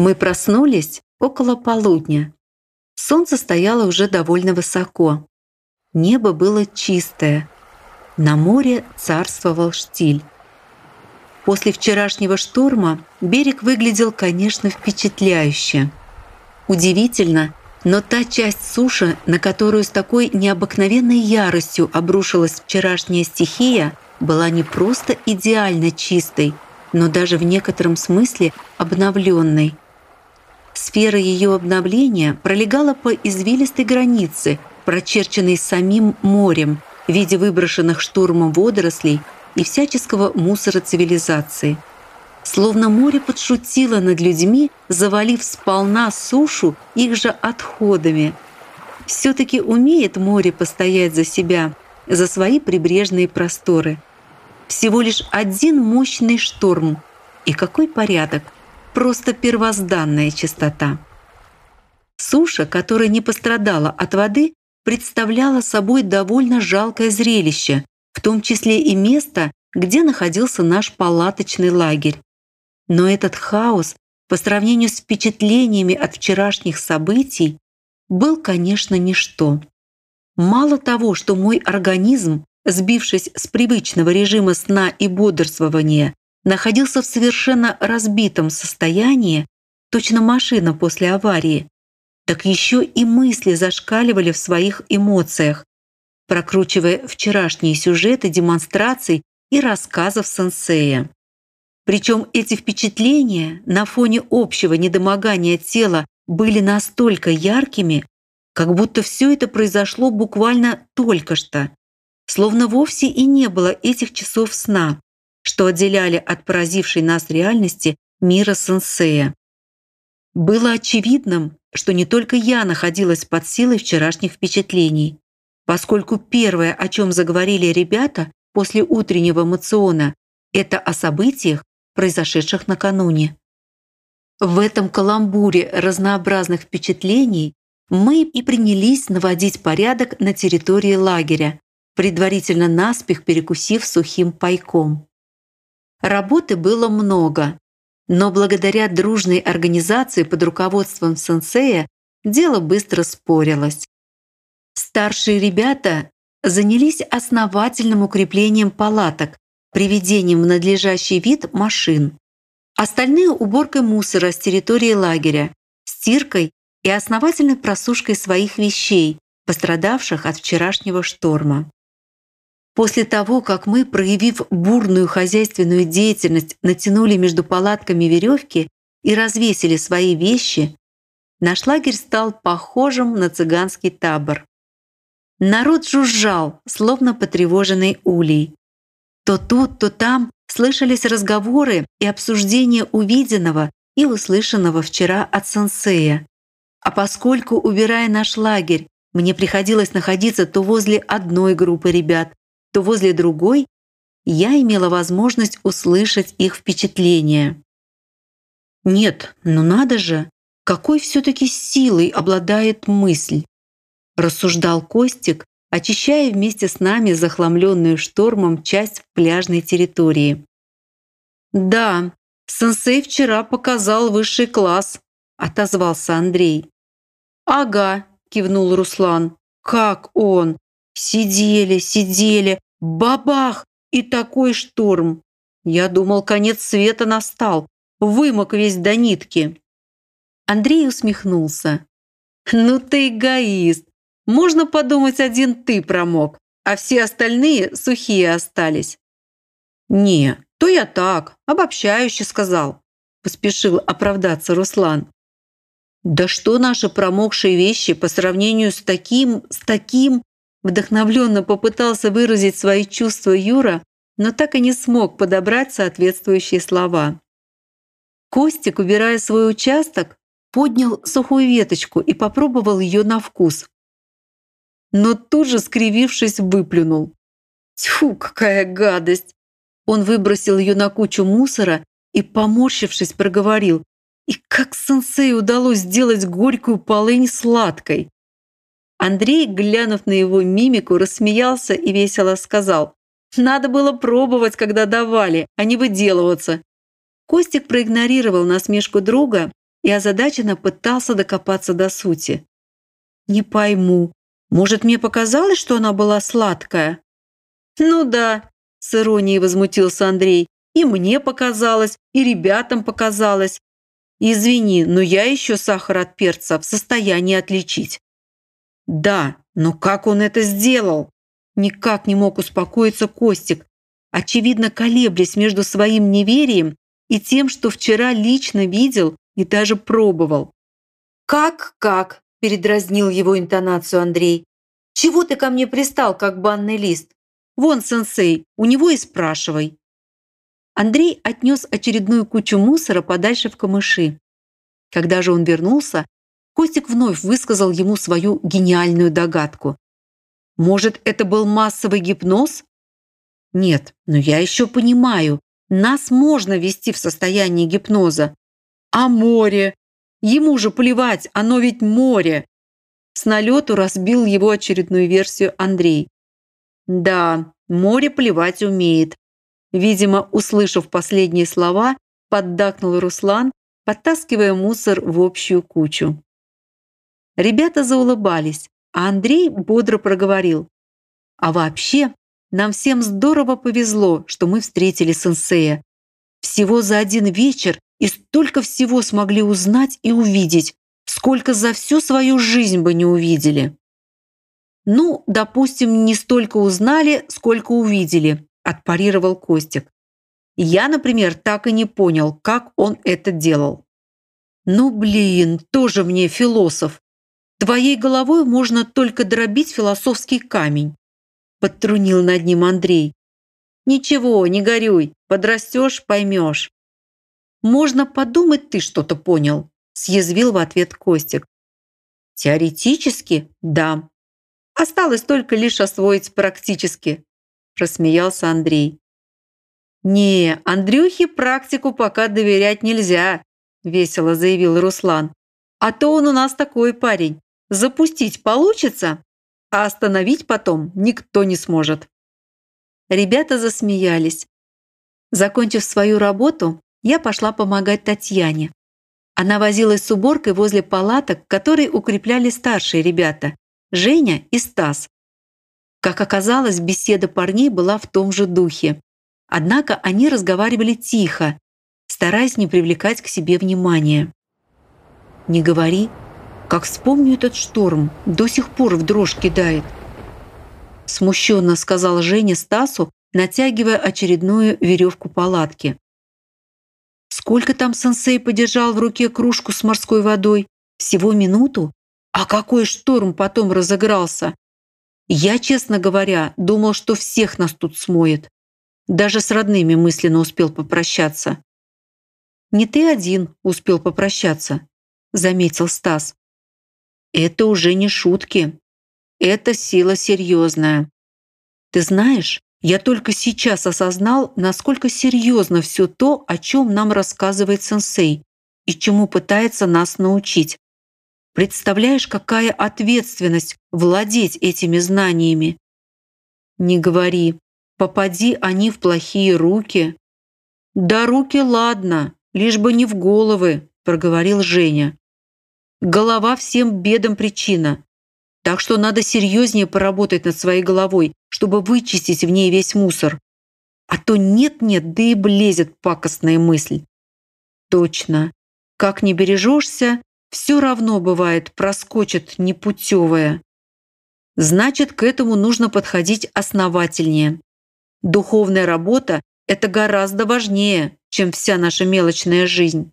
Мы проснулись около полудня. Солнце стояло уже довольно высоко. Небо было чистое. На море царствовал штиль. После вчерашнего шторма берег выглядел, конечно, впечатляюще. Удивительно, но та часть суши, на которую с такой необыкновенной яростью обрушилась вчерашняя стихия, была не просто идеально чистой, но даже в некотором смысле обновленной. Сфера ее обновления пролегала по извилистой границе, прочерченной самим морем в виде выброшенных штурмом водорослей и всяческого мусора цивилизации – Словно море подшутило над людьми, завалив сполна сушу их же отходами. Все-таки умеет море постоять за себя, за свои прибрежные просторы. Всего лишь один мощный шторм. И какой порядок! Просто первозданная чистота. Суша, которая не пострадала от воды, представляла собой довольно жалкое зрелище, в том числе и место, где находился наш палаточный лагерь. Но этот хаос по сравнению с впечатлениями от вчерашних событий был, конечно, ничто. Мало того, что мой организм, сбившись с привычного режима сна и бодрствования, находился в совершенно разбитом состоянии, точно машина после аварии, так еще и мысли зашкаливали в своих эмоциях, прокручивая вчерашние сюжеты демонстраций и рассказов сенсея. Причем эти впечатления на фоне общего недомогания тела были настолько яркими, как будто все это произошло буквально только что, словно вовсе и не было этих часов сна, что отделяли от поразившей нас реальности мира сенсея. Было очевидным, что не только я находилась под силой вчерашних впечатлений, поскольку первое, о чем заговорили ребята после утреннего мациона, это о событиях, произошедших накануне. В этом каламбуре разнообразных впечатлений мы и принялись наводить порядок на территории лагеря, предварительно наспех перекусив сухим пайком. Работы было много, но благодаря дружной организации под руководством сенсея дело быстро спорилось. Старшие ребята занялись основательным укреплением палаток, приведением в надлежащий вид машин. Остальные – уборкой мусора с территории лагеря, стиркой и основательной просушкой своих вещей, пострадавших от вчерашнего шторма. После того, как мы, проявив бурную хозяйственную деятельность, натянули между палатками веревки и развесили свои вещи, наш лагерь стал похожим на цыганский табор. Народ жужжал, словно потревоженный улей. То тут, то там слышались разговоры и обсуждения увиденного и услышанного вчера от сенсея. А поскольку, убирая наш лагерь, мне приходилось находиться то возле одной группы ребят, то возле другой, я имела возможность услышать их впечатления. Нет, ну надо же, какой все-таки силой обладает мысль, рассуждал Костик, очищая вместе с нами захламленную штормом часть пляжной территории. «Да, сенсей вчера показал высший класс», – отозвался Андрей. «Ага», – кивнул Руслан. «Как он? Сидели, сидели, бабах, и такой шторм. Я думал, конец света настал, вымок весь до нитки». Андрей усмехнулся. «Ну ты эгоист. Можно подумать, один ты промок, а все остальные сухие остались. Не, то я так, обобщающе сказал, поспешил оправдаться Руслан. Да что наши промокшие вещи по сравнению с таким, с таким, вдохновленно попытался выразить свои чувства Юра, но так и не смог подобрать соответствующие слова. Костик, убирая свой участок, поднял сухую веточку и попробовал ее на вкус, но тут же, скривившись, выплюнул. Тьфу, какая гадость! Он выбросил ее на кучу мусора и, поморщившись, проговорил. И как сенсей удалось сделать горькую полынь сладкой? Андрей, глянув на его мимику, рассмеялся и весело сказал. «Надо было пробовать, когда давали, а не выделываться». Костик проигнорировал насмешку друга и озадаченно пытался докопаться до сути. «Не пойму. Может, мне показалось, что она была сладкая?» «Ну да», – с иронией возмутился Андрей. «И мне показалось, и ребятам показалось. Извини, но я еще сахар от перца в состоянии отличить». «Да, но как он это сделал?» Никак не мог успокоиться Костик, очевидно колеблясь между своим неверием и тем, что вчера лично видел и даже пробовал. «Как-как?» – передразнил его интонацию Андрей. «Чего ты ко мне пристал, как банный лист? Вон, сенсей, у него и спрашивай». Андрей отнес очередную кучу мусора подальше в камыши. Когда же он вернулся, Костик вновь высказал ему свою гениальную догадку. Может, это был массовый гипноз? Нет, но я еще понимаю, нас можно ввести в состояние гипноза. А море? Ему же плевать, оно ведь море. С налету разбил его очередную версию Андрей. Да, море плевать умеет. Видимо, услышав последние слова, поддакнул Руслан, подтаскивая мусор в общую кучу. Ребята заулыбались, а Андрей бодро проговорил. А вообще, нам всем здорово повезло, что мы встретили сенсея. Всего за один вечер и столько всего смогли узнать и увидеть, сколько за всю свою жизнь бы не увидели. Ну, допустим, не столько узнали, сколько увидели, отпарировал Костик. Я, например, так и не понял, как он это делал. Ну, блин, тоже мне философ. Твоей головой можно только дробить философский камень подтрунил над ним Андрей. «Ничего, не горюй, подрастешь, поймешь». «Можно подумать, ты что-то понял», съязвил в ответ Костик. «Теоретически, да. Осталось только лишь освоить практически», рассмеялся Андрей. «Не, Андрюхе практику пока доверять нельзя», весело заявил Руслан. «А то он у нас такой парень. Запустить получится, а остановить потом никто не сможет. Ребята засмеялись. Закончив свою работу, я пошла помогать Татьяне. Она возилась с уборкой возле палаток, которые укрепляли старшие ребята – Женя и Стас. Как оказалось, беседа парней была в том же духе. Однако они разговаривали тихо, стараясь не привлекать к себе внимания. «Не говори, как вспомню этот шторм, до сих пор в дрожь кидает. Смущенно сказал Женя Стасу, натягивая очередную веревку палатки. Сколько там сенсей подержал в руке кружку с морской водой? Всего минуту? А какой шторм потом разыгрался? Я, честно говоря, думал, что всех нас тут смоет. Даже с родными мысленно успел попрощаться. «Не ты один успел попрощаться», — заметил Стас. Это уже не шутки. Это сила серьезная. Ты знаешь, я только сейчас осознал, насколько серьезно все то, о чем нам рассказывает сенсей и чему пытается нас научить. Представляешь, какая ответственность владеть этими знаниями? Не говори, попади они в плохие руки. Да руки ладно, лишь бы не в головы, проговорил Женя. Голова всем бедам причина. Так что надо серьезнее поработать над своей головой, чтобы вычистить в ней весь мусор. А то нет-нет, да и блезет пакостная мысль. Точно. Как не бережешься, все равно бывает проскочит непутевое. Значит, к этому нужно подходить основательнее. Духовная работа – это гораздо важнее, чем вся наша мелочная жизнь.